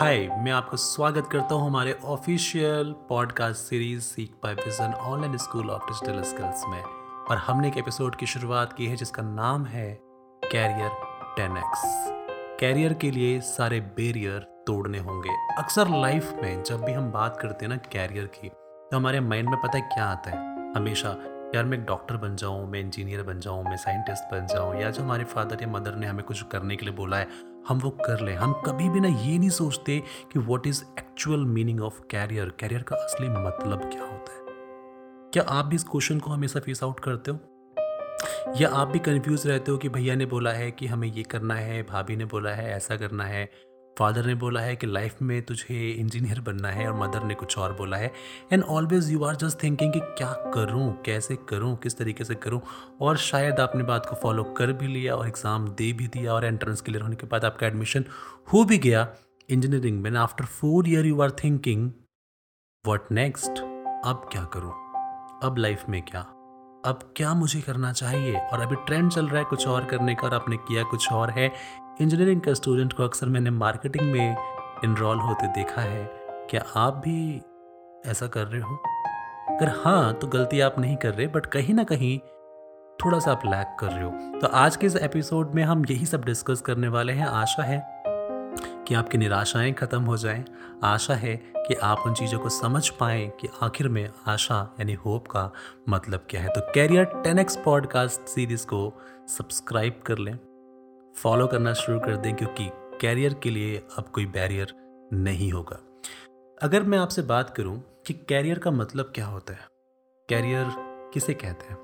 हाय, मैं आपका स्वागत करता हूँ हमारे ऑफिशियल पॉडकास्ट सीरीज़ सीख vision online school of digital skills में। और हमने एक एपिसोड की शुरुआत की है जिसका नाम है कैरियर 10x कैरियर के लिए सारे बैरियर तोड़ने होंगे। अक्सर लाइफ में जब भी हम बात करते हैं ना कैरियर की तो हमारे माइंड में पता है क्या आता है? हमेशा, यार, मैं एक डॉक्टर बन जाऊँ, मैं इंजीनियर बन जाऊँ, मैं साइंटिस्ट बन जाऊँ। या जो हमारे फादर या मदर ने हमें कुछ करने के लिए बोला है हम वो कर लें। हम कभी भी ना ये नहीं सोचते कि what is actual meaning of career career का असली मतलब क्या होता है? क्या आप भी इस क्वेश्चन को हमेशा फेस आउट करते हो? या आप भी कंफ्यूज रहते हो कि भैया ने बोला है कि हमें ये करना है, भाभी ने बोला है, ऐसा करना है? फादर ने बोला है कि लाइफ में तुझे इंजीनियर बनना है और मदर ने कुछ और बोला है। And always you are just thinking कि क्या करूँ, कैसे करूँ, किस तरीके से करूँ। और शायद आपने बात को फॉलो कर भी लिया और एग्ज़ाम दे भी दिया और एंट्रेंस क्लियर होने के बाद आपका एडमिशन हो भी गया। इंजीनियरिंग में after four year you are thinking what next अब क्या करूँ? अब लाइफ में क्या? अब क्या मुझे करना चाहिए? और अभी ट्रेंड चल रहा है कुछ और करने का और आपने किया कुछ और है। इंजीनियरिंग का स्टूडेंट को अक्सर मैंने मार्केटिंग में इनरोल होते देखा है। क्या आप भी ऐसा कर रहे हो? अगर हाँ तो गलती आप नहीं कर रहे बट कहीं ना कहीं थोड़ा सा आप लैक कर रहे हो। तो आज के इस एपिसोड में हम यही सब डिस्कस करने वाले हैं। आशा है कि आपकी निराशाएँ ख़त्म हो जाएँ। आशा है कि आप उन चीज़ों को समझ पाएँ कि आखिर में आशा, यानी होप का मतलब क्या है। तो career ten X podcast series को सब्सक्राइब कर लें। फॉलो करना शुरू कर दें क्योंकि कैरियर के लिए अब कोई बैरियर नहीं होगा। अगर मैं आपसे बात करूँ कि कैरियर का मतलब क्या होता है, कैरियर किसे कहते हैं?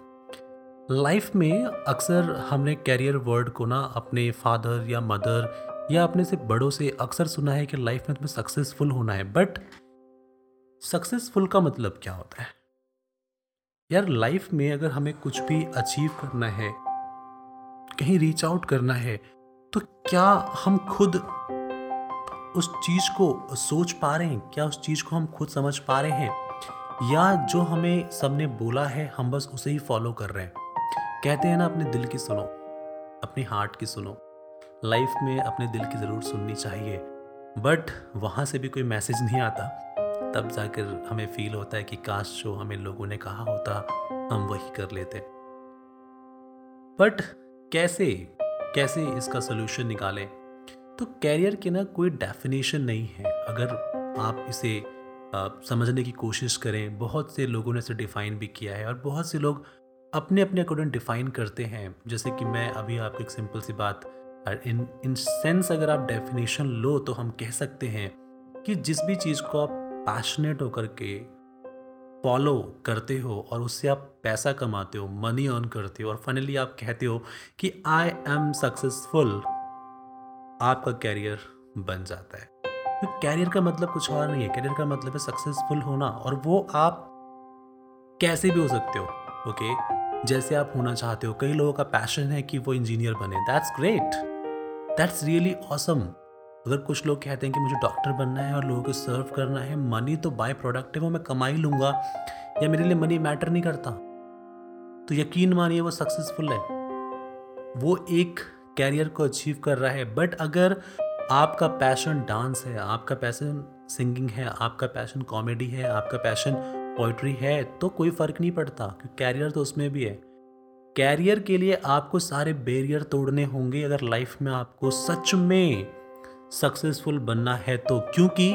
लाइफ में अक्सर हमने कैरियर वर्ड को ना अपने फादर या मदर या अपने से बड़ों से अक्सर सुना है कि लाइफ में तुम्हें सक्सेसफुल होना है, बट सक्सेसफुल का मतलब क्या होता है? यार, लाइफ में अगर हमें कुछ भी अचीव करना है कहीं रीच आउट करना है तो क्या हम खुद उस चीज़ को सोच पा रहे हैं? क्या उस चीज़ को हम खुद समझ पा रहे हैं? या जो हमें सबने बोला है, हम बस उसे ही फॉलो कर रहे हैं? कहते हैं ना, अपने दिल की सुनो, अपनी हार्ट की सुनो। लाइफ में अपने दिल की ज़रूर सुननी चाहिए। बट वहाँ से भी कोई मैसेज नहीं आता। तब जाकर हमें फील होता है कि काश जो हमें लोगों ने कहा होता, हम वही कर लेते। बट कैसे कैसे इसका सोल्यूशन निकालें? तो कैरियर की ना कोई डेफिनेशन नहीं है। अगर आप इसे आ, समझने की कोशिश करें बहुत से लोगों ने इसे डिफ़ाइन भी किया है और बहुत से लोग अपने अपने अकॉर्डिंग डिफ़ाइन करते हैं। जैसे कि मैं अभी आपको एक सिंपल सी बात इन इन सेंस अगर आप डेफिनेशन लो तो हम कह सकते हैं कि जिस भी चीज़ को आप पैशनेट होकर के फॉलो करते हो और उससे आप पैसा कमाते हो मनी अर्न करते हो और फाइनली आप कहते हो कि आई एम सक्सेसफुल आपका कैरियर बन जाता है। तो कैरियर का मतलब कुछ और नहीं है। कैरियर का मतलब है सक्सेसफुल होना और वो आप कैसे भी हो सकते हो ओके जैसे आप होना चाहते हो। कई लोगों का पैशन है कि वो इंजीनियर बने। That's great that's really awesome अगर कुछ लोग कहते हैं कि मुझे डॉक्टर बनना है और लोगों को सर्व करना है। मनी तो बाय प्रोडक्ट है, वो मैं कमा ही लूँगा। या मेरे लिए मनी मैटर नहीं करता। तो यकीन मानिए, वो सक्सेसफुल है। वो एक कैरियर को अचीव कर रहा है। बट अगर आपका पैशन डांस है, आपका पैशन सिंगिंग है, आपका पैशन कॉमेडी है, आपका पैशन पोइट्री है तो कोई फ़र्क नहीं पड़ता, क्योंकि कैरियर तो उसमें भी है। कैरियर के लिए आपको सारे बैरियर तोड़ने होंगे अगर लाइफ में आपको सच में सक्सेसफुल बनना है तो क्योंकि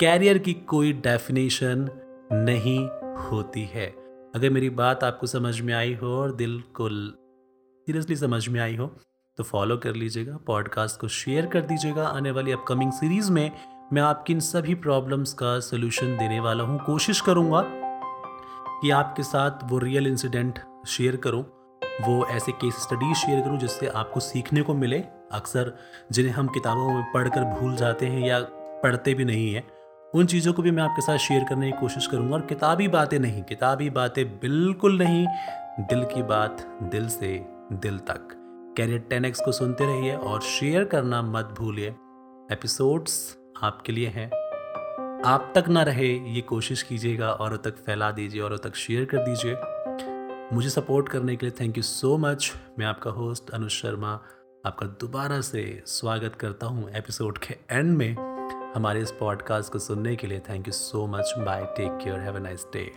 कैरियर की कोई डेफिनेशन नहीं होती है। अगर मेरी बात आपको समझ में आई हो और दिल को सीरियसली समझ में आई हो तो फॉलो कर लीजिएगा पॉडकास्ट को शेयर कर दीजिएगा। आने वाली अपकमिंग सीरीज़ में मैं आपकी इन सभी प्रॉब्लम्स का सोल्यूशन देने वाला हूँ। कोशिश करूँगा कि आपके साथ वो रियल इंसिडेंट शेयर करूँ। वो ऐसे केस स्टडीज़ शेयर करूँ जिससे आपको सीखने को मिले। अक्सर जिन्हें हम किताबों में पढ़कर भूल जाते हैं या पढ़ते भी नहीं हैं, उन चीज़ों को भी मैं आपके साथ शेयर करने की कोशिश करूँगा। और किताबी बातें नहीं, किताबी बातें बिल्कुल नहीं, दिल की बात दिल से दिल तक। कैरियर टेनक्स को सुनते रहिए और शेयर करना मत भूलिए। एपिसोड्स आपके लिए हैं। आप तक ना रहे, ये कोशिश कीजिएगा, और तक फैला दीजिए, और तक शेयर कर दीजिए। मुझे सपोर्ट करने के लिए थैंक यू सो मच मैं आपका होस्ट अनुज शर्मा आपका दोबारा से स्वागत करता हूँ एपिसोड के एंड में. हमारे इस पॉडकास्ट को सुनने के लिए thank you so much bye take care have a nice day